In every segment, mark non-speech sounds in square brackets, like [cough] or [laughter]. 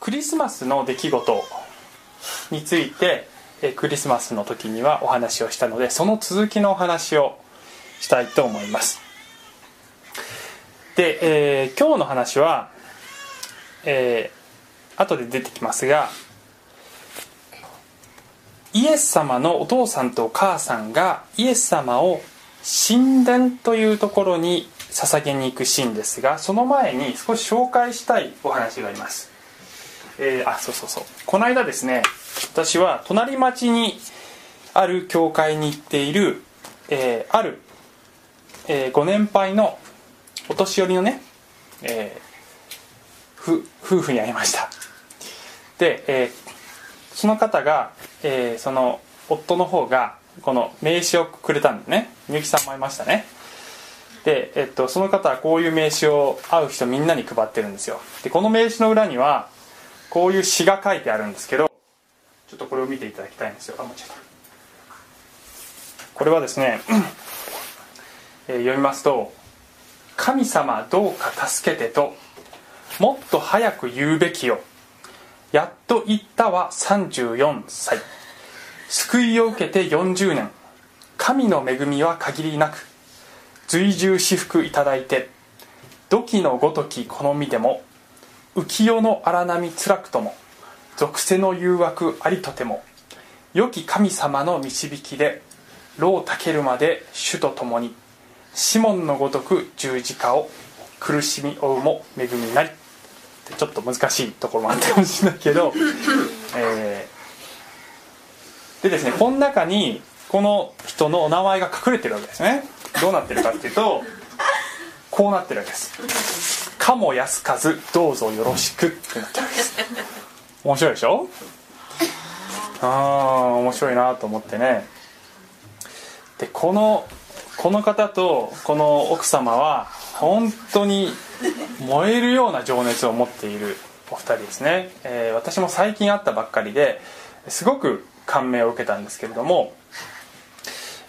クリスマスの出来事についてクリスマスの時にはお話をしたのでその続きのお話をしたいと思います。で、えー、今日の話は、えー、後で出てきますがイエス様のお父さんとお母さんがイエス様を神殿というところに捧げに行くシーンですがその前に少し紹介したいお話があります、えー、あそうそうそう。この間ですね私は隣町にある教会に行っている、えー、ある、えー、ご年配のお年寄りのね、えー、夫婦に会いました。で、えー、その方が、えー、その夫の方がこの名刺をくれたんでね。みゆきさんも会いましたね。で、えっと、その方はこういう名刺を会う人みんなに配ってるんですよ。でこの名刺の裏にはこういう詩が書いてあるんですけどちょっとこれを見ていただきたいんですよ。あ間違えたこれはですね、[clears throat] えー、読みますと「神様どうか助けて」と「もっと早く言うべきよ」やっと言ったは34歳。救いを受けて40年。神の恵みは限りなく随従私服いただいて土器のごとき好みでも浮世の荒波つらくとも属性の誘惑ありとても良き神様の導きで老たけるまで主と共にシモンのごとく十字架を苦しみ負うも恵みなり。ちょっと難しいところもあったかもしれないけど、[laughs] えー、でですねこの中にこの人のお名前が隠れてるわけですね。どうなってるかっていうとこうなってるわけです「かも安かずどうぞよろしく」ってなってるわけです面白いでしょ？ああ面白いなと思ってね。でこのこの方とこの奥様は本当に燃えるような情熱を持っているお二人ですね、えー、私も最近会ったばっかりですごく感銘を受けたんですけれども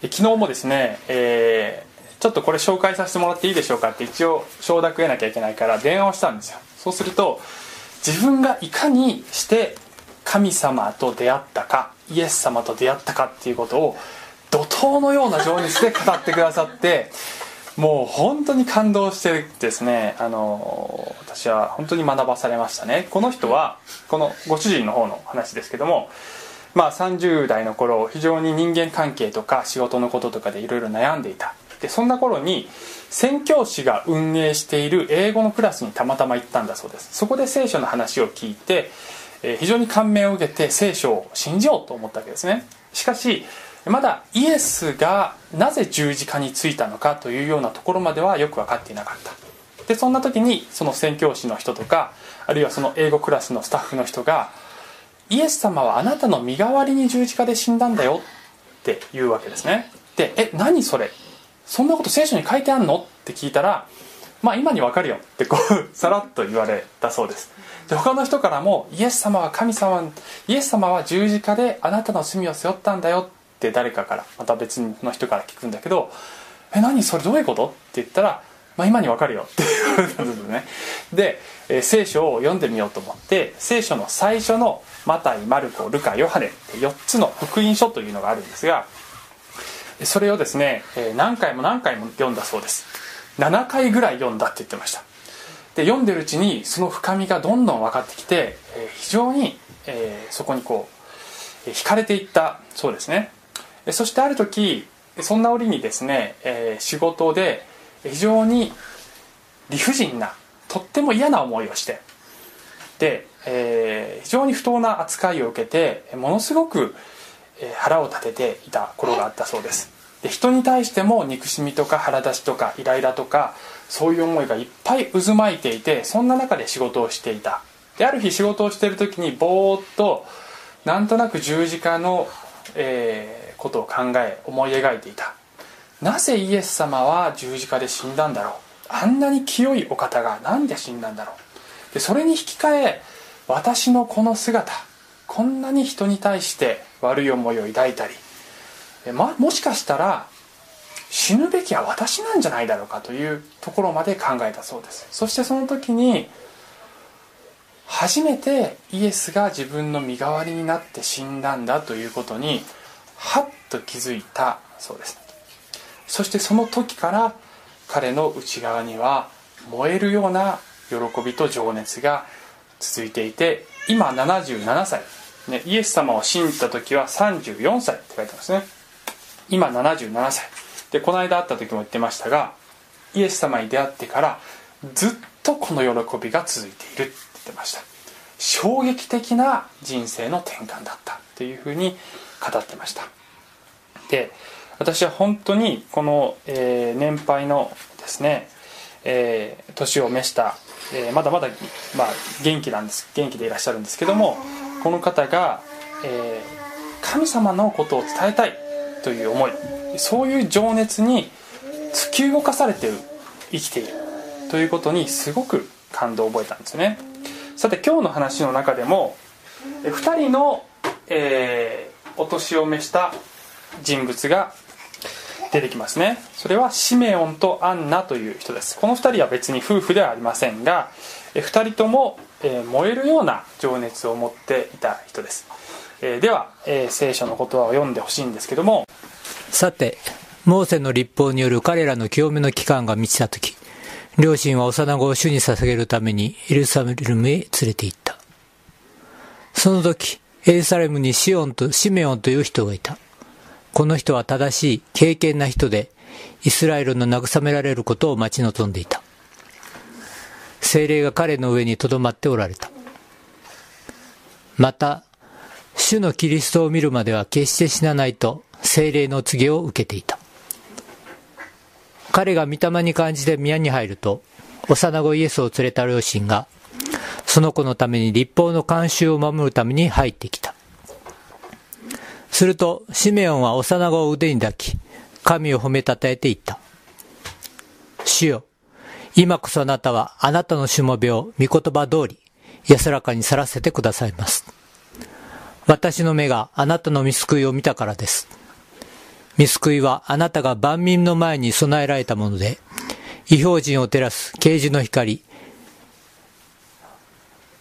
昨日もですね、えー、ちょっとこれ紹介させてもらっていいでしょうかって一応承諾得なきゃいけないから電話をしたんですよ。そうすると自分がいかにして神様と出会ったかイエス様と出会ったかっていうことを怒涛のような情熱で語ってくださって [laughs] もう本当に感動してですねあの私は本当に学ばされましたね。この人はこのご主人の方の話ですけどもまあ30代の頃非常に人間関係とか仕事のこととかでいろいろ悩んでいた。でそんな頃に宣教師が運営している英語のクラスにたまたま行ったんだそうです。そこで聖書の話を聞いてえ非常に感銘を受けて聖書を信じようと思ったわけですね。しかしまだイエスがなぜ十字架についたのかというようなところまではよく分かっていなかった。でそんな時にその宣教師の人とかあるいはその英語クラスのスタッフの人が「イエス様はあなたの身代わりに十字架で死んだんだよ」って言うわけですね。で「え何それそんなこと聖書に書いてあんの?」って聞いたら「まあ今にわかるよ」ってこう [laughs] さらっと言われたそうですで他の人からも「イエス様は神様イエス様は十字架であなたの罪を背負ったんだよ」って誰かからまた別の人から聞くんだけど「え何それどういうこと?」って言ったら「まあ、今にわかるよ」って言われたんですねで、え、聖書を読んでみようと思って聖書の最初のマタイマルコルカヨハネって4つの福音書というのがあるんですがそれをですね、何回も何回も読んだそうです。7回ぐらい読んだって言ってました。で読んでるうちにその深みがどんどん分かってきて、非常に、そこにこう惹かれていったそうですね。そしてある時そんな折にですね、仕事で非常に理不尽なとっても嫌な思いをしてで、えー、非常に不当な扱いを受けてものすごく腹を立てていた頃があったそうです。で人に対しても憎しみとか腹立ちとかイライラとかそういう思いがいっぱい渦巻いていてそんな中で仕事をしていた。である日仕事をしている時にぼーっとなんとなく十字架の、えーことを考え思い描いていた。なぜイエス様は十字架で死んだんだろう？あんなに清いお方が何で死んだんだろう？でそれに引き換え私のこの姿こんなに人に対して悪い思いを抱いたり、ま、もしかしたら死ぬべきは私なんじゃないだろうかというところまで考えたそうです。そしてその時に初めてイエスが自分の身代わりになって死んだんだということにはっと気づいたそうです。そしてその時から彼の内側には燃えるような喜びと情熱が続いていて今77歳、ね、イエス様を信じた時は34歳って書いてますね。今77歳。でこの間会った時も言ってましたがイエス様に出会ってからずっとこの喜びが続いているって言ってました。衝撃的な人生の転換だったというふうに語ってました。で私は本当にこの、えー、年配のですね、えー、年を召した、えー、まだまだ、まあ、元気なんです。元気でいらっしゃるんですけどもこの方が、え神様のことを伝えたいという思い。そういう情熱に突き動かされて生きている。ということにすごく感動を覚えたんですね。さて今日の話の中でも2人の、えー、お年を召した人物が出てきますね。それはシメオンとアンナという人です。この2人は別に夫婦ではありませんが2人ともえ燃えるような情熱を持っていた人です。えではえ聖書の言葉を読んでほしいんですけどもさてモーセの立法による彼らの清めの期間が満ちた時両親は幼子を主に捧げるためにエルサレムへ連れて行ったその時エルサレムにシオンとシメオンという人がいたこの人は正しい、敬虔な人で、イスラエルの慰められることを待ち望んでいた。精霊が彼の上に留まっておられた。また、主のキリストを見るまでは決して死なないと精霊の告げを受けていた。彼が御霊に感じて宮に入ると、幼子イエスを連れた両親が、その子のために立法の慣習を守るために入ってきた。すると、シメオンは幼子を腕に抱き、神を褒めたたえて言った。主よ、今こそあなたはあなたのしもべを御言葉通り安らかに去らせてくださいます。私の目があなたの見救いを見たからです。見救いはあなたが万民の前に備えられたもので、異表人を照らす啓示の光、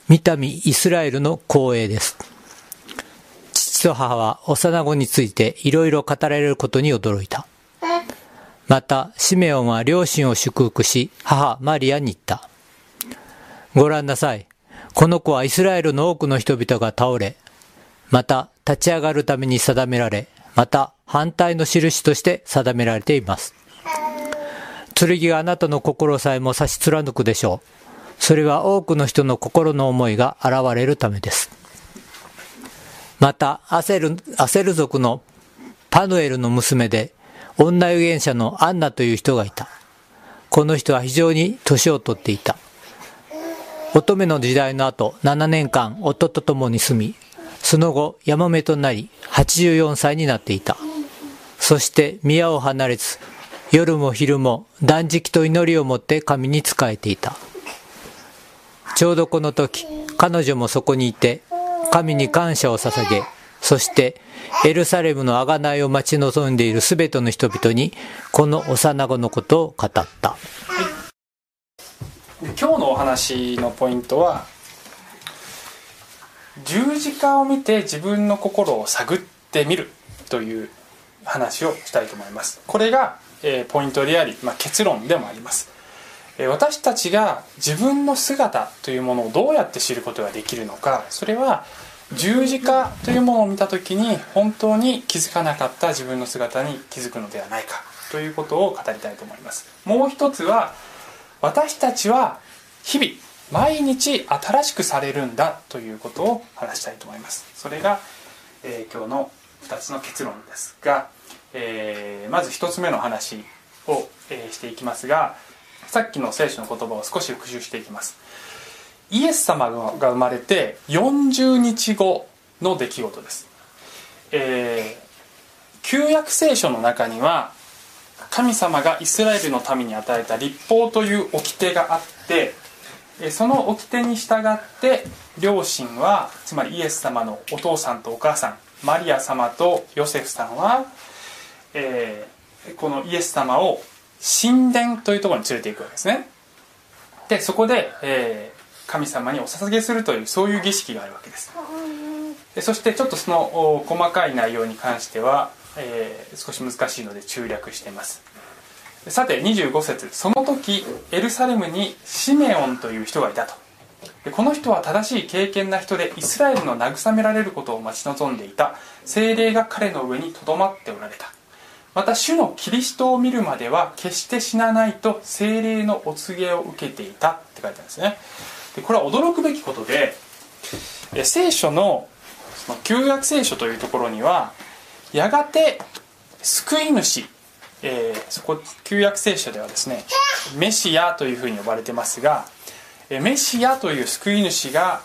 見た目イスラエルの光栄です。父と母は幼子についていろいろ語られることに驚いた。また、シメオンは両親を祝福し、母マリアに言った。ご覧なさい。この子はイスラエルの多くの人々が倒れ、また立ち上がるために定められ、また反対の印として定められています。剣があなたの心さえも差し貫くでしょう。それは多くの人の心の思いが現れるためです。また、アセル、アセル族のパヌエルの娘で、女預言者のアンナという人がいた。この人は非常に年を取っていた。乙女の時代の後、7年間夫と共に住み、その後、ヤマメとなり、84歳になっていた。そして宮を離れず、夜も昼も断食と祈りを持って神に仕えていた。ちょうどこの時、彼女もそこにいて、神に感謝を捧げ、そしてエルサレムの贖いを待ち望んでいるすべての人々に、この幼子のことを語った。今日のお話のポイントは、十字架を見て自分の心を探ってみるという話をしたいと思います。これが、え、ポイントであり、まあ、結論でもあります。え私たちが自分の姿というものをどうやって知ることができるのかそれは十字架というものを見た時に本当に気づかなかった自分の姿に気づくのではないかということを語りたいと思いますもう一つは私たちは日々毎日新しくされるんだということを話したいと思います。それが、えー、今日の2つの結論ですが、えー、まず1つ目の話を、えー、していきますがさっきの聖書の言葉を少し復習していきます。イエス様が生まれて40日後の出来事です、えー、旧約聖書の中には神様がイスラエルの民に与えた立法という掟があってその掟に従って両親はつまりイエス様のお父さんとお母さんマリア様とヨセフさんは、えー、このイエス様を神殿というところに連れていくわけですね。でそこで、え神様にお捧げするというそういう儀式があるわけです。でそしてちょっとその細かい内容に関しては、えー、少し難しいので中略してます。さて25節。その時エルサレムにシメオンという人がいたと。でこの人は正しい敬虔な人でイスラエルの慰められることを待ち望んでいた。精霊が彼の上にとどまっておられた。また主のキリストを見るまでは決して死なないと精霊のお告げを受けていた。って書いてあるんですね。でこれは驚くべきことで聖書の旧約聖書というところにはやがて救い主、えー、そこ旧約聖書ではですねメシアというふうに呼ばれてますがメシアという救い主が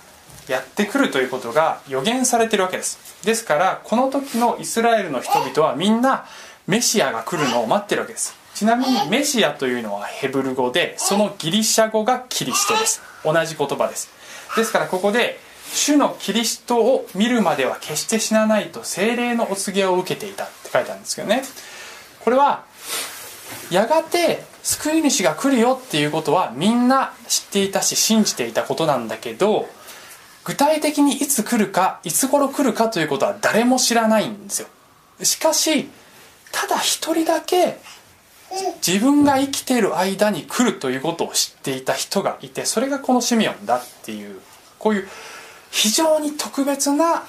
やってくるということが予言されてるわけです。ですからこの時のイスラエルの人々はみんなメシアが来るのを待ってるわけです。ちなみにメシアというのはヘブル語でそのギリシャ語がキリストです。同じ言葉です。ですからここで主のキリストを見るまでは決して死なないと精霊のお告げを受けていたって書いてあるんですけどね。これはやがて救い主が来るよっていうことはみんな知っていたし信じていたことなんだけど具体的にいつ来るかいつ頃来るかということは誰も知らないんですよ。しかしただ一人だけ自分が生きている間に来るということを知っていた人がいてそれがこのシミオンだっていうこういう非常に特別な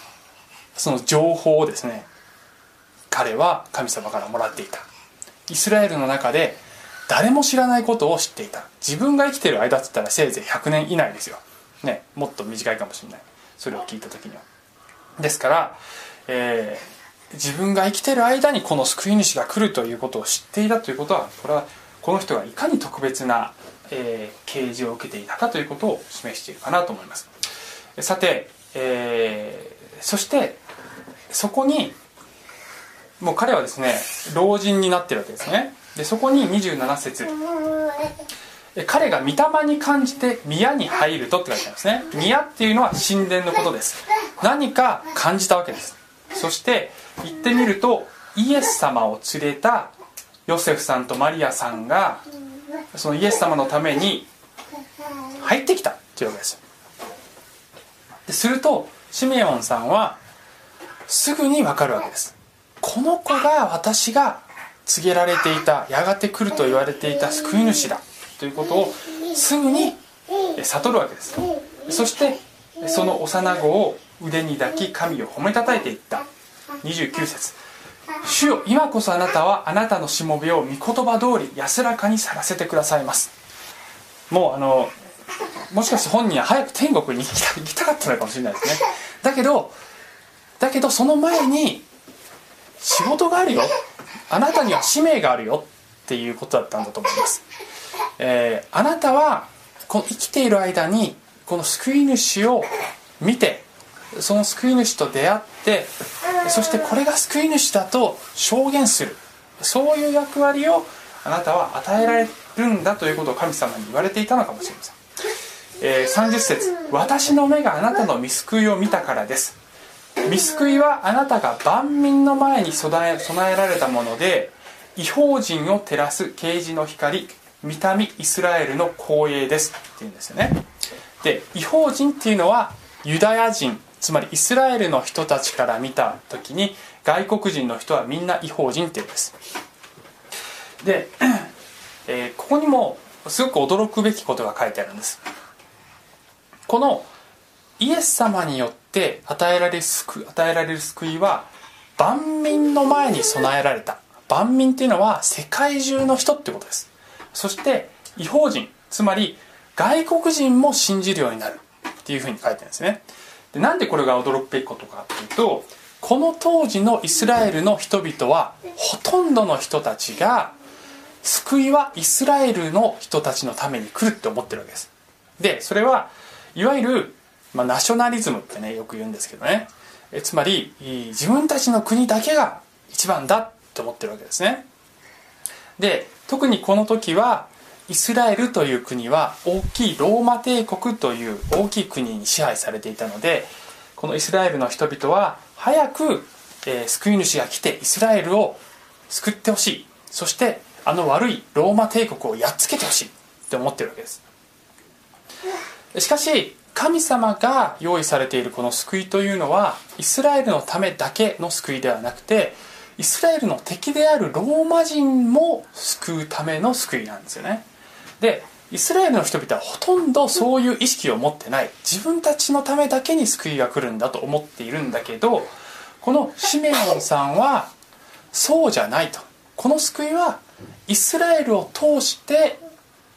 その情報をですね彼は神様からもらっていた。イスラエルの中で誰も知らないことを知っていた。自分が生きている間っつったらせいぜい100年以内ですよ、ね、もっと短いかもしれない。それを聞いた時には。ですから、えー自分が生きてる間にこの救い主が来るということを知っていたということはこれはこの人がいかに特別な、えー、啓示を受けていたかということを示しているかなと思います。さて、えー、そしてそこにもう彼はですね老人になってるわけですね。でそこに27節。彼が御霊に感じて宮に入るとって書いてあるんですね。宮っていうのは神殿のことです。何か感じたわけです。そして行ってみるとイエス様を連れたヨセフさんとマリアさんがそのイエス様のために入ってきたというわけですでするとシメオンさんはすぐに分かるわけです。この子が私が告げられていたやがて来ると言われていた救い主だということをすぐに悟るわけです。そしてその幼子を腕に抱き神を褒めたたえていった。29節。主よ今こそあなたはあなたのしもべを御言葉通り安らかにさらせてくださいます。もうあのもしかして本人は早く天国に行きた行きたかったのかもしれないですね。だけどだけどその前に仕事があるよ。あなたには使命があるよ。っていうことだったんだと思います、えー、あなたはこの生きている間にこの救い主を見てその救い主と出会ってそしてこれが救い主だと証言する。そういう役割をあなたは与えられるんだということを神様に言われていたのかもしれません、えー、30節。私の目があなたの見救いを見たからです」見救いはあなたが万民の前に備え備えられたもので違法人を照らす啓示の光見た目イスラエルの光栄です。っていうんですよね。で違法人っていうのはユダヤ人つまりイスラエルの人たちから見た時に外国人の人はみんな違法人っていうんです。で、えー、ここにもすごく驚くべきことが書いてあるんです。このイエス様によって与えられる救与えられる救いは万民の前に備えられた。万民っていうのは世界中の人ってことです。そして違法人つまり外国人も信じるようになる。っていうふうに書いてるんですね。でなんでこれが驚くべきことかというとこの当時のイスラエルの人々はほとんどの人たちが救いはイスラエルの人たちのために来るって思ってるわけです。でそれはいわゆる、まあ、ナショナリズムってねよく言うんですけどね。えつまり自分たちの国だけが一番だって思ってるわけですね。で特にこの時はイスラエルという国は大きいローマ帝国という大きい国に支配されていたのでこのイスラエルの人々は早く、えー、救い主が来てイスラエルを救ってほしい。そしてあの悪いローマ帝国をやっつけてほしいって思ってるわけです。しかし神様が用意されているこの救いというのはイスラエルのためだけの救いではなくてイスラエルの敵であるローマ人も救うための救いなんですよね。でイスラエルの人々はほとんどそういう意識を持ってない。自分たちのためだけに救いが来るんだと思っているんだけどこのシメオンさんはそうじゃないと。この救いはイスラエルを通して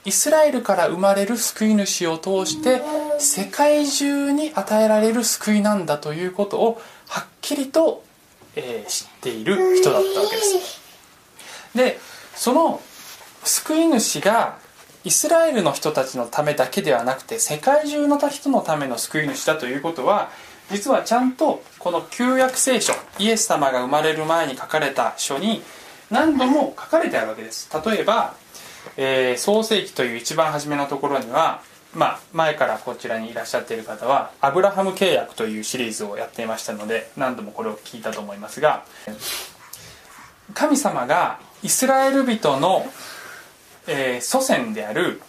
イスラエルから生まれる救い主を通して世界中に与えられる救いなんだということをはっきりと、えー、知っている人だったわけです。でその救い主がイスラエルの人たちのためだけではなくて世界中の人のための救い主だということは実はちゃんとこの旧約聖書イエス様が生まれる前に書かれた書に何度も書かれてあるわけです。例えば、えー、創世記という一番初めのところにはまあ、前からこちらにいらっしゃっている方はアブラハム契約というシリーズをやっていましたので何度もこれを聞いたと思いますが神様がイスラエル人のえー、祖先である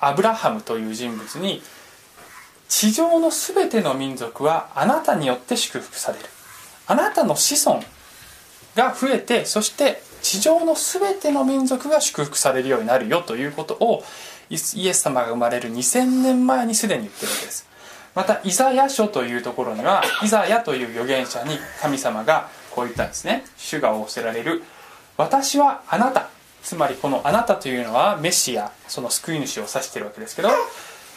アブラハムという人物に地上の全ての民族はあなたによって祝福される。あなたの子孫が増えてそして地上の全ての民族が祝福されるようになるよということをイエス様が生まれる2000年前にすでに言ってるわけです。またイザヤ書というところにはイザヤという預言者に神様がこう言ったんですね。主が仰せられる私はあなたつまりこのあなたというのはメシアその救い主を指しているわけですけど、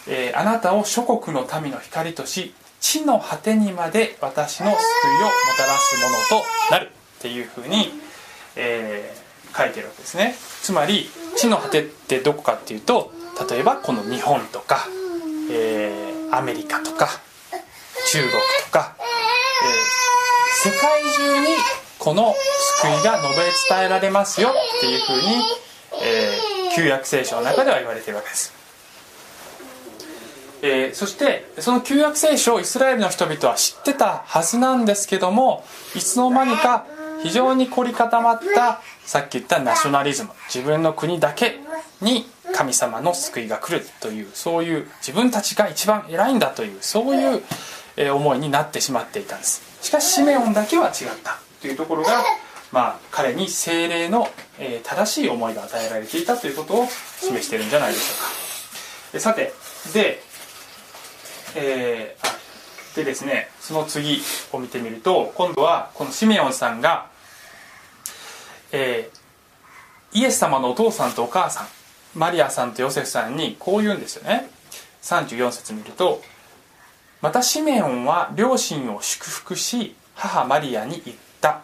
えー、あなたを諸国の民の光とし地の果てにまで私の救いをもたらすものとなるっていうふうに、えー、書いてるわけですね。つまり地の果てってどこかっていうと例えばこの日本とか、えー、アメリカとか中国とか、えー、世界中にこの救いが述べ伝えられますよっていうふうに、えー、旧約聖書の中では言われてるわけです、えー、そしてその旧約聖書をイスラエルの人々は知ってたはずなんですけどもいつの間にか非常に凝り固まったさっき言ったナショナリズム自分の国だけに神様の救いが来るというそういう自分たちが一番偉いんだというそういう思いになってしまっていたんですしかしシメオンだけは違ったというところがまあ、彼に精霊の、正しい思いが与えられていたということを示しているんじゃないでしょうか。さて、で、えー、でですね、その次を見てみると、今度はこのシメオンさんが、えー、イエス様のお父さんとお母さん、マリアさんとヨセフさんにこう言うんですよね。34節見ると、またシメオンは両親を祝福し、母マリアに言った。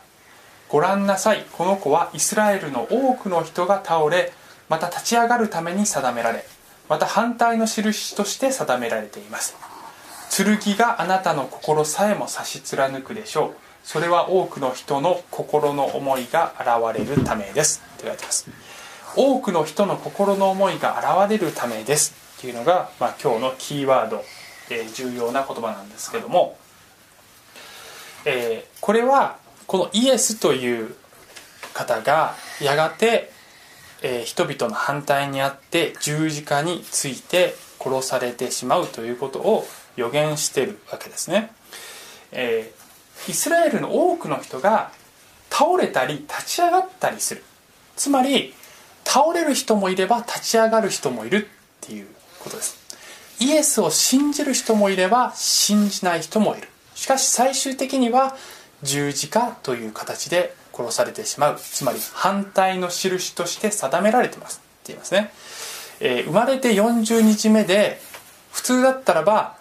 ご覧なさいこの子はイスラエルの多くの人が倒れまた立ち上がるために定められまた反対の印として定められています剣があなたの心さえも差し貫くでしょうそれは多くの人の心の思いが現れるためです。と言われてます。多くの人の心の思いが現れるためですっていうのが、まあ、今日のキーワード、えー、重要な言葉なんですけども、えー、これはこのイエスという方がやがて、えー、人々の反対にあって十字架について殺されてしまうということを予言してるわけですね、えー、イスラエルの多くの人が倒れたり立ち上がったりする。つまり倒れる人もいれば立ち上がる人もいるっていうことです。イエスを信じる人もいれば信じない人もいる。しかし最終的には十字架という形で殺されてしまう。つまり反対の印として定められてます。って言いますね、えー、生まれて40日目で普通だったらば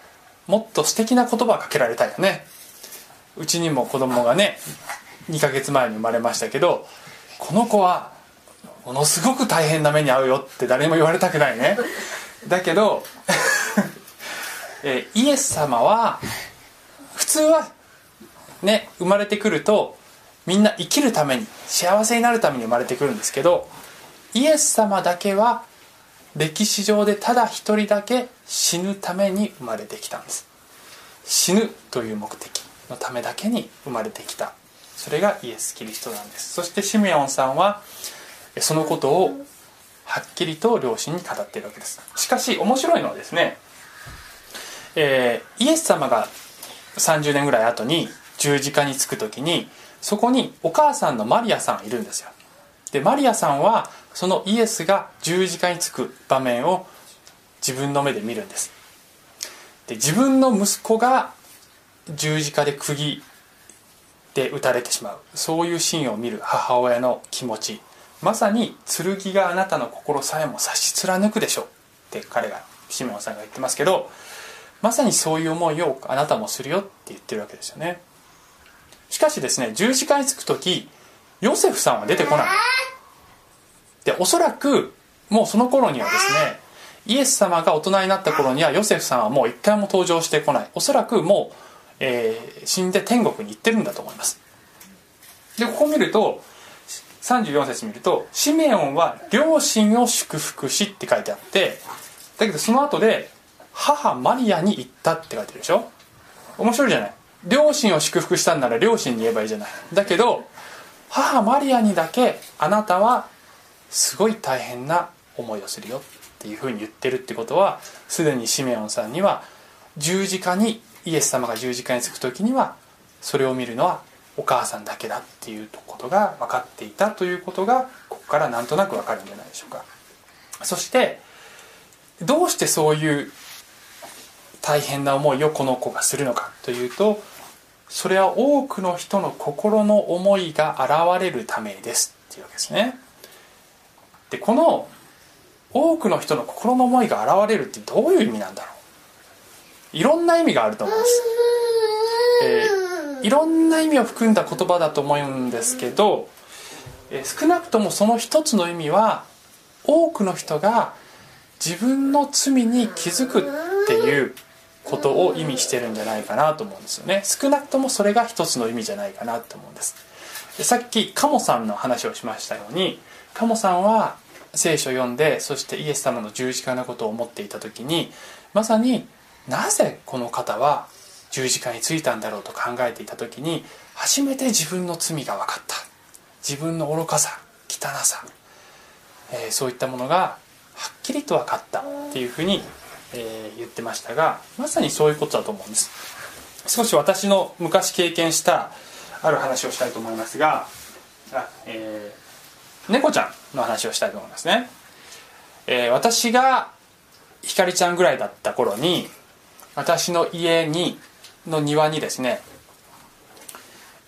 もっと素敵な言葉かけられたいよね。うちにも子供がね2ヶ月前に生まれましたけどこの子はものすごく大変な目に遭うよって誰も言われたくないね。だけど、[laughs] え、イエス様は普通はね生まれてくるとみんな生きるために幸せになるために生まれてくるんですけどイエス様だけは歴史上でただ一人だけ死ぬために生まれてきたんです。死ぬという目的。のためだけに生まれてきた。それがイエス・キリストなんです。そしてシメオンさんはそのことをはっきりと両親に語っているわけです。しかし面白いのはですねえー、イエス様が30年ぐらい後に十字架につく時にそこにお母さんのマリアさんいるんですよ。でマリアさんはそのイエスが十字架につく場面を自分の目で見るんです。で自分の息子が十字架で釘で打たれてしまう。そういうシーンを見る母親の気持ち。まさに剣があなたの心さえも差し貫くでしょうって彼がシメオンさんが言ってますけどまさにそういう思いをあなたもするよって言ってるわけですよね。しかしですね十字架につく時ヨセフさんは出てこない。でおそらくもうその頃にはですねイエス様が大人になった頃にはヨセフさんはもう一回も登場してこない。おそらくもう、えー、死んで天国に行ってるんだと思います。でここを見ると34節見ると「シメオンは両親を祝福し」って書いてあってだけどその後で「母マリアに言った」って書いてるでしょ。面白いじゃない。両親を祝福したんなら両親に言えばいいじゃない。だけど母マリアにだけあなたはすごい大変な思いをするよっていうふうに言ってるってことはすでにシメオンさんには十字架にイエス様が十字架につく時にはそれを見るのはお母さんだけだっていうことが分かっていたということがここからなんとなく分かるんじゃないでしょうか。そしてどうしてそういう大変な思いをこの子がするのかというとそれは多くの人の心の思いが現れるためですっていうわけですね。でこの多くの人の心の思いが現れるってどういう意味なんだろう？いろんな意味があると思うんです、えーいろんな意味を含んだ言葉だと思うんですけどえ少なくともその一つの意味は多くの人が自分の罪に気づくっていうことを意味してるんじゃないかなと思うんですよね。少なくともそれが一つの意味じゃないかなと思うんです。でさっきカモさんの話をしましたようにカモさんは聖書を読んでそしてイエス様の十字架のことを思っていた時にまさになぜこの方は十字架についたんだろうと考えていた時に初めて自分の罪が分かった。自分の愚かさ汚さ、えー、そういったものがはっきりと分かったっていうふうに、えー、言ってましたがまさにそういうことだと思うんです。少し私の昔経験したある話をしたいと思いますがあ、えー、猫ちゃんの話をしたいと思いますね、えー、私がひかりちゃんぐらいだった頃に私の家にの庭にですね、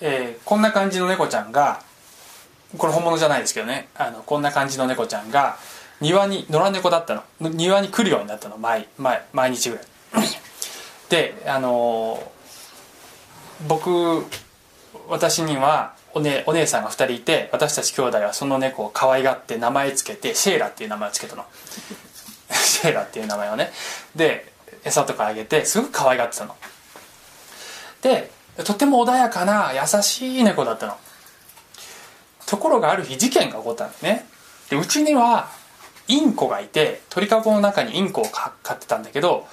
えー、こんな感じの猫ちゃんがこれ本物じゃないですけどねあのこんな感じの猫ちゃんが庭に野良猫だったの。庭に来るようになったの毎毎毎日ぐらい。であのー、僕私にはお,、ね、お姉さんが2人いて私たち兄弟はその猫を可愛がって名前つけてシェーラっていう名前をつけたの。[laughs] シェーラっていう名前をね。で餌とかあげてすごく可愛がってたの。でとても穏やかな優しい猫だったの。ところがある日事件が起こったんですね。でうちにはインコがいて鳥かごの中にインコを飼ってたんだけど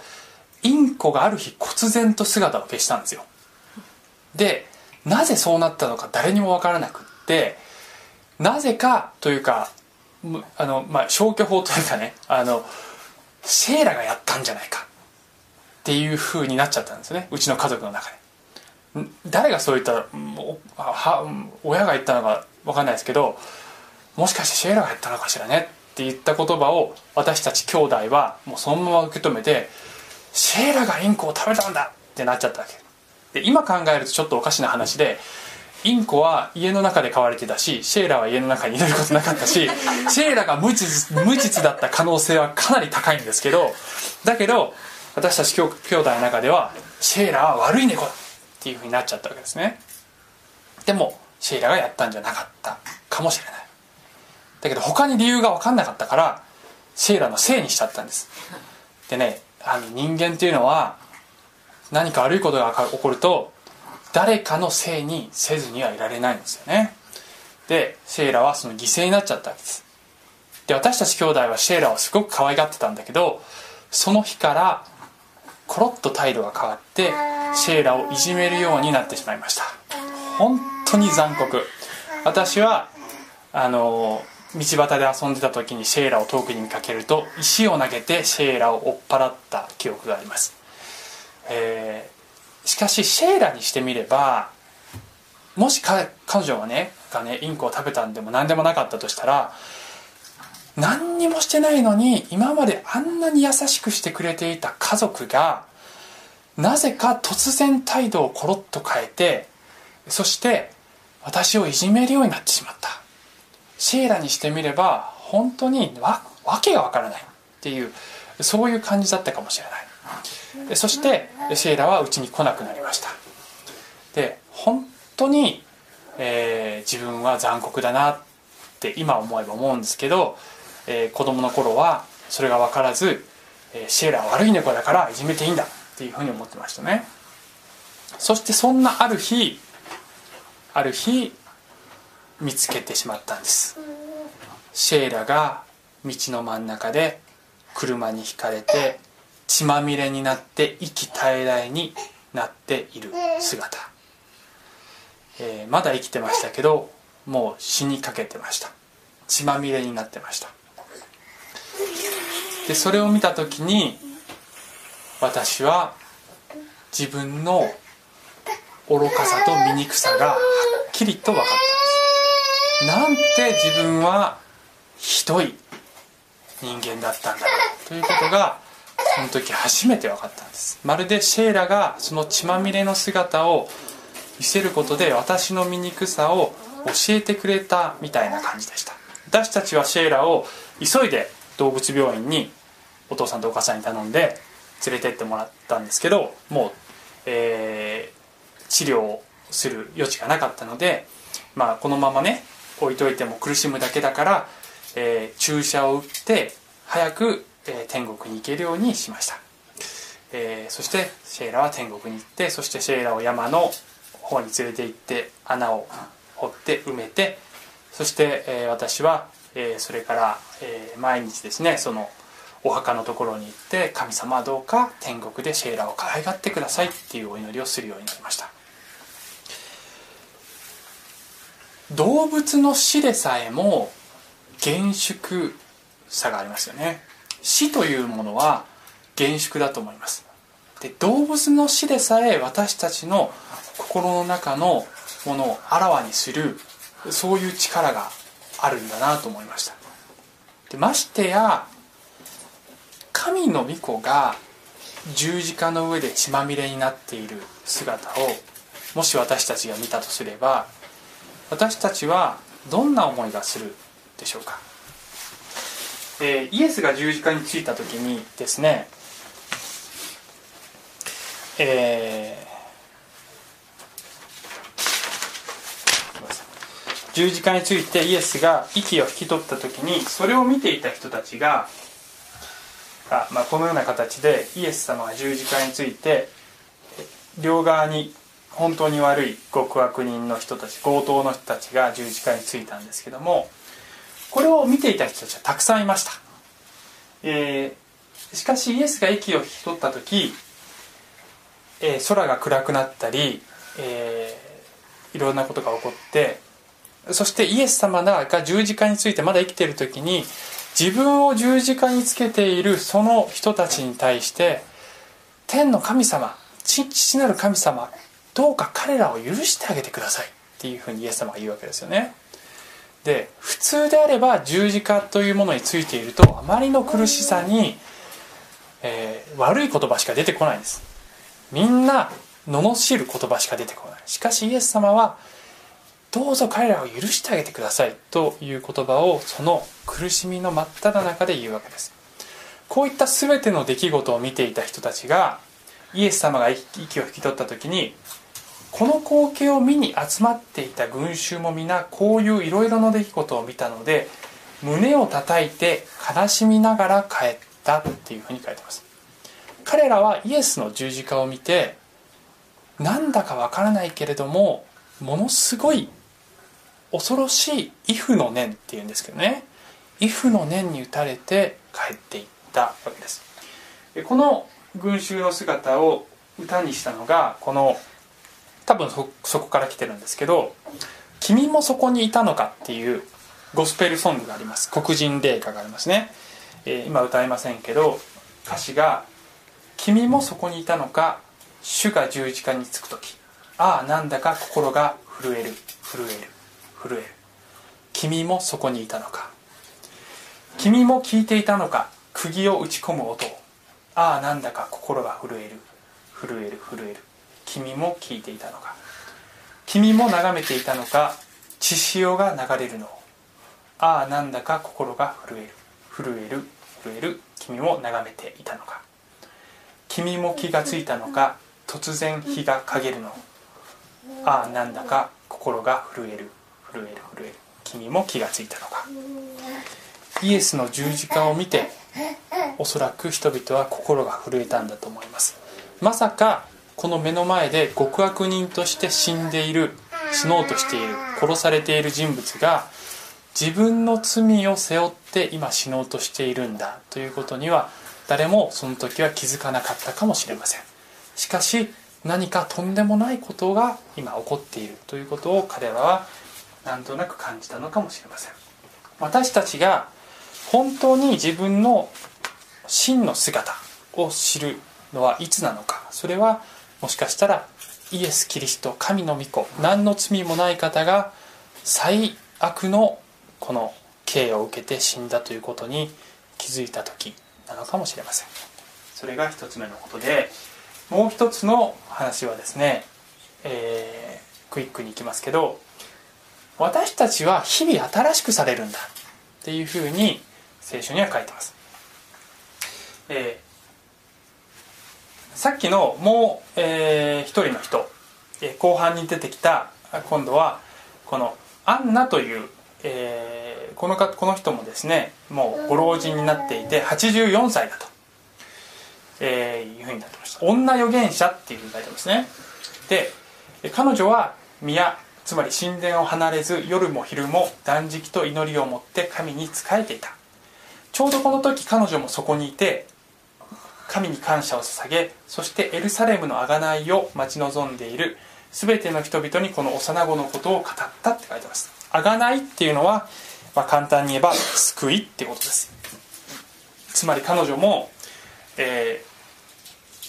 インコがある日忽然と姿を消したんですよ。でなぜそうなったのか誰にも分からなくってなぜかというかあの、まあ、消去法というかねあのシェーラがやったんじゃないか。っていう風になっちゃったんですね。うちの家族の中で。誰がそう言ったらは親が言ったのか分かんないですけどもしかしてシェーラが言ったのかしらね？って言った言葉を私たち兄弟はもうそのまま受け止めてシェーラがインコを食べたんだ！ってなっちゃったわけ。で今考えるとちょっとおかしな話でインコは家の中で飼われてたしシェーラは家の中に入れることなかったしシェーラが無実無実だった可能性はかなり高いんですけどだけど私たち兄弟の中ではシェーラーは悪い猫だっていうふうになっちゃったわけですね。でもシェイラがやったんじゃなかったかもしれない。だけど他に理由が分かんなかったからシェイラのせいにしちゃったんです。でねあの人間っていうのは何か悪いことが起こると誰かのせいにせずにはいられないんですよね。でシェイラはその犠牲になっちゃったわけです。で私たち兄弟はシェイラをすごく可愛がってたんだけどその日からコロッと態度が変わってシェーラをいじめるようになってしまいました。本当に残酷。私はあの道端で遊んでた時にシェーラを遠くに見かけると石を投げてシェーラを追っ払った記憶があります。えー、しかしシェーラにしてみればもし彼女がねがねインコを食べたんでも何でもなかったとしたら何にもしてないのに今まであんなに優しくしてくれていた家族がなぜか突然態度をコロッと変えてそして私をいじめるようになってしまった。シェーラにしてみれば本当にわけがわからない。っていうそういう感じだったかもしれない。そしてシェーラはうちに来なくなりました。で本当に、えー、自分は残酷だなって今思えば思うんですけど、えー、子供の頃はそれが分からず、えー、シェーラは悪い猫だからいじめていいんだっていうふうに思ってましたね。そしてそんなある日ある日見つけてしまったんです。シェーラが道の真ん中で車にひかれて血まみれになって息絶え絶えになっている姿、えー、まだ生きてましたけどもう死にかけてました。血まみれになってました。でそれを見た時に私は自分の愚かさと醜さがはっきりと分かったんです。なんて自分はひどい人間だったんだろう。ということがその時初めて分かったんです。まるでシェーラがその血まみれの姿を見せることで私の醜さを教えてくれたみたいな感じでした。私たちはシェーラを急いで動物病院にお父さんとお母さんに頼んで連れてってもらったんですけどもう、えー、治療する余地がなかったので、まあ、このままね置いといても苦しむだけだからえー、注射を打って早く、えー、天国に行けるようにしました、えー、そしてシェーラは天国に行ってそしてシェーラを山の方に連れて行って穴を掘って埋めてそして、え私は、えそれから、え毎日ですねそのお墓のところに行って神様はどうか天国でシェーラを可愛がってくださいっていうお祈りをするようになりました。動物の死でさえも厳粛さがありますよね。死というものは厳粛だと思います。で動物の死でさえ私たちの心の中のものをあらわにするそういう力があるんだなと思いました。でましてや神の御子が十字架の上で血まみれになっている姿をもし私たちが見たとすれば私たちはどんな思いがするでしょうか、えー、イエスが十字架についた時にですね、えー、十字架についてイエスが息を引き取った時にそれを見ていた人たちがあ、まあ、このような形でイエス様が十字架について両側に本当に悪い極悪人の人たち強盗の人たちが十字架についたんですけどもこれを見ていた人たちはたくさんいました、えー、しかしイエスが息を引き取った時、えー、空が暗くなったり、えー、いろんなことが起こってそしてイエス様が十字架についてまだ生きている時に自分を十字架につけているその人たちに対して天の神様父なる神様どうか彼らを許してあげてください。っていうふうにイエス様が言うわけですよね。で普通であれば十字架というものについているとあまりの苦しさに、えー、悪い言葉しか出てこないんです。みんな罵る言葉しか出てこない。しかしイエス様はどうぞ彼らを許してあげてくださいという言葉をその苦しみの真っ只中で言うわけです。こういった全ての出来事を見ていた人たちがイエス様が息を引き取った時にこの光景を見に集まっていた群衆も皆こういういろいろな出来事を見たので胸を叩いて悲しみながら帰ったっていうふうに書いてます。彼らはイエスの十字架を見てなんだかわからないけれどもものすごい恐ろしい「イフの念」っていうんですけどね「イフの念」に打たれて帰っていったわけです。この群衆の姿を歌にしたのがこの「多分そこから来てるんですけど「君もそこにいたのか」っていうゴスペルソングがあります。黒人霊歌がありますね、えー、今歌えませんけど歌詞が「君もそこにいたのか主が十字架につく時。ああなんだか心が震える。震える。震える君もそこにいたのか。君も聞いていたのか。釘を打ち込む音を。ああなんだか心が震える。震える震える。君も聞いていたのか。君も眺めていたのか。血潮が流れるのを。ああなんだか心が震える。震える震える。君も眺めていたのか。君も気がついたのか。突然日が陰るのを。ああなんだか心が震える。震える震える。君も気がついたのか。イエスの十字架を見ておそらく人々は心が震えたんだと思います。まさかこの目の前で極悪人として死んでいる死のうとしている殺されている人物が自分の罪を背負って今死のうとしているんだということには誰もその時は気づかなかったかもしれません。しかし何かとんでもないことが今起こっているということを彼らはなんとなく感じたのかもしれません。私たちが本当に自分の真の姿を知るのはいつなのか。それはもしかしたらイエス・キリスト神の御子何の罪もない方が最悪のこの刑を受けて死んだということに気づいた時なのかもしれません。それが一つ目のことでもう一つの話はですね、えー、クイックに行きますけど私たちは日々新しくされるんだ。っていうふうに聖書には書いてます、えー、さっきのもう、えー、一人の人、えー、後半に出てきた今度はこのアンナという、えー、このかこの人もですねもうご老人になっていて84歳だと、えー、いうふうになってました。女預言者っていうふうに書いてますね。で彼女は宮つまり神殿を離れず夜も昼も断食と祈りを持って神に仕えていた。ちょうどこの時彼女もそこにいて神に感謝を捧げそしてエルサレムの贖いを待ち望んでいる全ての人々にこの幼子のことを語ったって書いてます。贖いっていうのは、まあ、簡単に言えば救いってことですつまり彼女も、え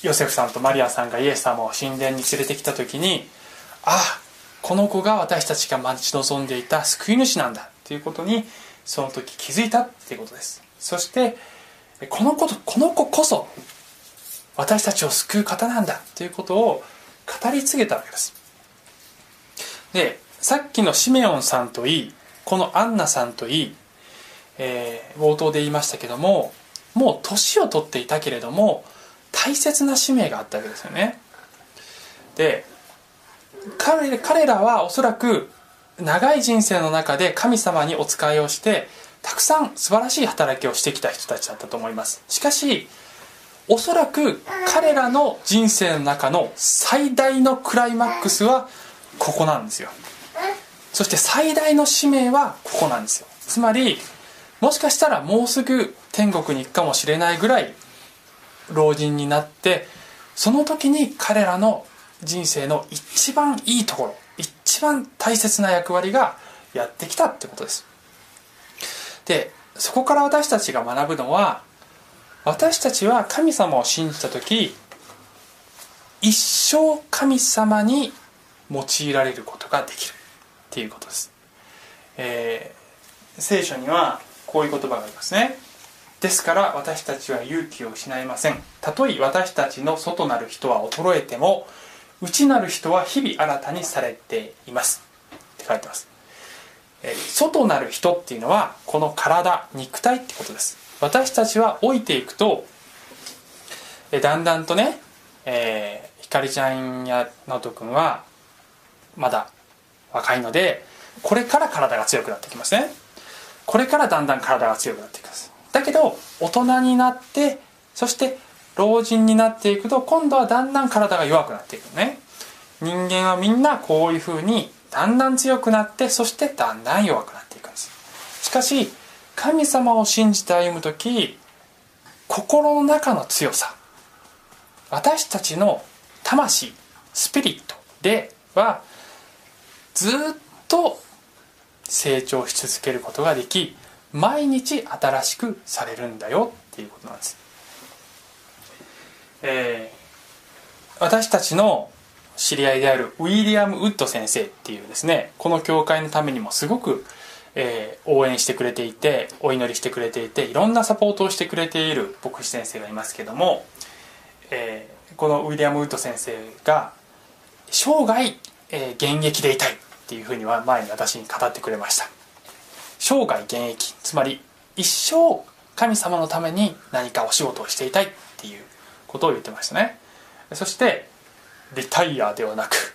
ー、ヨセフさんとマリアさんがイエス様を神殿に連れてきた時にああこの子が私たちが待ち望んでいた救い主なんだということにその時気づいたっていうことです。そしてこのことこの子こそ私たちを救う方なんだということを語り継げたわけです。でさっきのシメオンさんといいこのアンナさんといい、えー、冒頭で言いましたけどももう年を取っていたけれども大切な使命があったわけですよね。で彼彼らはおそらく長い人生の中で神様にお仕えをしてたくさん素晴らしい働きをしてきた人たちだったと思います。しかしおそらく彼らの人生の中の最大のクライマックスはここなんですよ。そして最大の使命はここなんですよ。つまりもしかしたらもうすぐ天国に行くかもしれないぐらい老人になってその時に彼らの人生の一番いいところ一番大切な役割がやってきたってことです。でそこから私たちが学ぶのは私たちは神様を信じた時一生神様に用いられることができるっていうことです、えー、聖書にはこういう言葉がありますね。ですから私たちは勇気を失いません。たとえ私たちの外なる人は衰えても内なる人は日々新たにされています。って書いてます。外なる人っていうのはこの体肉体ってことです。私たちは老いていくとだんだんとね、えー、ひかりちゃんや直人君はまだ若いのでこれから体が強くなってきますね。これからだんだん体が強くなってきます。だけど大人になってそして老人になっていくと今度はだんだん体が弱くなっていくね。人間はみんなこういうふうにだんだん強くなってそしてだんだん弱くなっていくんです。しかし神様を信じて歩む時心の中の強さ私たちの魂スピリットではずっと成長し続けることができ毎日新しくされるんだよっていうことなんです。えー、私たちの知り合いであるウィリアム・ウッド先生っていうですねこの教会のためにもすごく、えー、応援してくれていてお祈りしてくれていていろんなサポートをしてくれている牧師先生がいますけども、えー、このウィリアム・ウッド先生が生涯、えー、現役でいたいっていうふうには前に私に語ってくれました。生涯現役つまり一生神様のために何かお仕事をしていたい。ことを言ってましたね。そしてリタイアではなく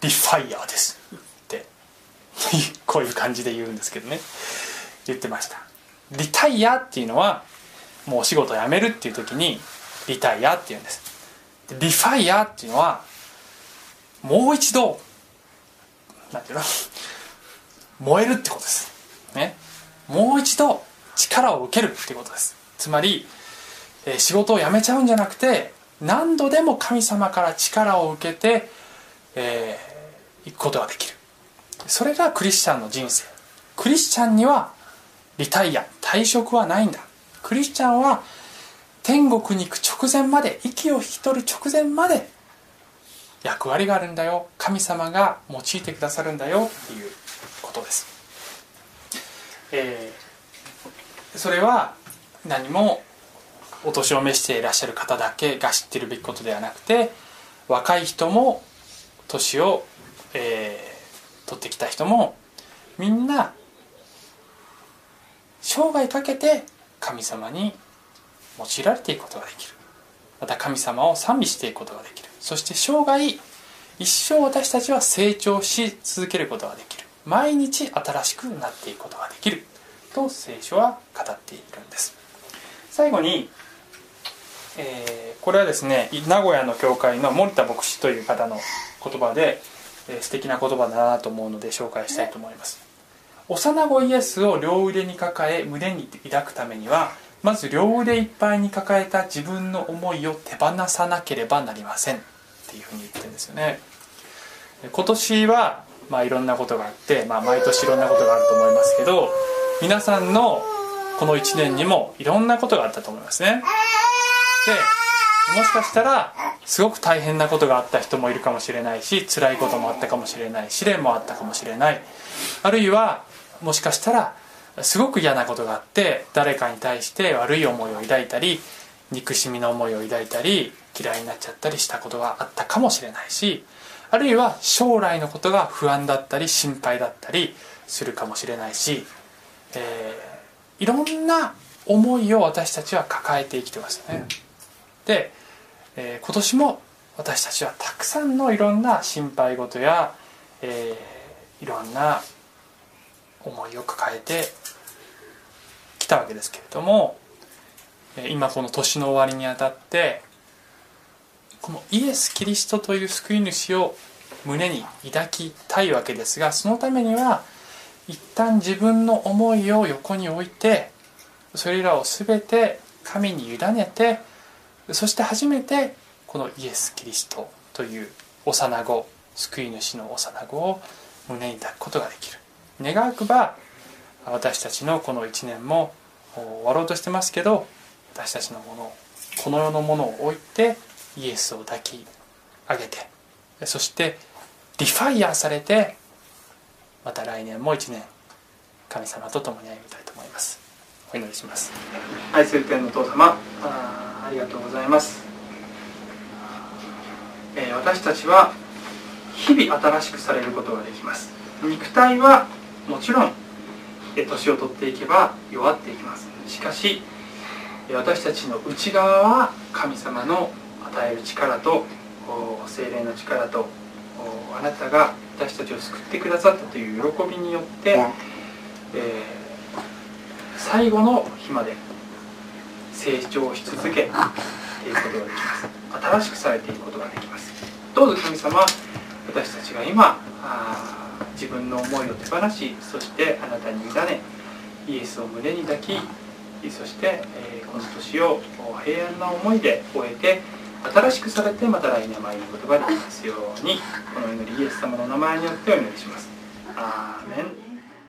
リファイアです。って [laughs] こういう感じで言うんですけどね。言ってました。リタイアっていうのはもうお仕事を辞めるっていう時にリタイアっていうんです。リファイアっていうのはもう一度なんていうの？燃えるってことです。ね。もう一度力を受けるってことです。つまり、え、仕事を辞めちゃうんじゃなくて何度でも神様から力を受けて、えー、行くことができる。それがクリスチャンの人生。クリスチャンにはリタイア。退職はないんだ。クリスチャンは天国に行く直前まで息を引き取る直前まで役割があるんだよ。神様が用いてくださるんだよ。っていうことです、えー、それは何もお年を召していらっしゃる方だけが知ってるべきことではなくて若い人も年を、えー、取ってきた人もみんな生涯かけて神様に用いられていくことができる。また神様を賛美していくことができる。そして生涯一生私たちは成長し続けることができる。毎日新しくなっていくことができる。と聖書は語っているんです。最後にえー、これはですね名古屋の教会の森田牧師という方の言葉で、えー、素敵な言葉だなと思うので紹介したいと思います。幼子イエスを両腕に抱え胸に抱くためにはまず両腕いっぱいに抱えた自分の思いを手放さなければなりません。っていうふうに言ってるんですよね。今年はまあいろんなことがあって、まあ、毎年いろんなことがあると思いますけど皆さんのこの1年にもいろんなことがあったと思いますね。もしかしたらすごく大変なことがあった人もいるかもしれないし辛いこともあったかもしれない試練もあったかもしれないあるいはもしかしたらすごく嫌なことがあって誰かに対して悪い思いを抱いたり憎しみの思いを抱いたり嫌いになっちゃったりしたことがあったかもしれないしあるいは将来のことが不安だったり心配だったりするかもしれないし、えー、いろんな思いを私たちは抱えて生きてましたね。で、えー、今年も私たちはたくさんのいろんな心配事や、えー、いろんな思いを抱えてきたわけですけれども今この年の終わりにあたってこのイエス・キリストという救い主を胸に抱きたいわけですがそのためには一旦自分の思いを横に置いてそれらを全て神に委ねてそして初めてこのイエス・キリストという幼子救い主の幼子を胸に抱くことができる。願わくば私たちのこの1年も終わろうとしてますけど私たちのものこの世のものを置いてイエスを抱き上げてそしてリファイアされてまた来年も1年神様と共に歩みたいと思います。お祈りします。愛する天のお父様ありがとうございます、えー、私たちは日々新しくされることができます。肉体はもちろん年を取っていけば弱っていきます。しかし私たちの内側は神様の与える力と精霊の力とあなたが私たちを救ってくださったという喜びによって、えー、最後の日まで成長し続けていくことができます。新しくされていくことができます。どうぞ神様私たちが今自分の思いを手放しそしてあなたに委ねイエスを胸に抱きそして、えこの年を平安な思いで終えて新しくされてまた来年参ることができますようにこの祈りイエス様の名前によってお祈りします。アーメン。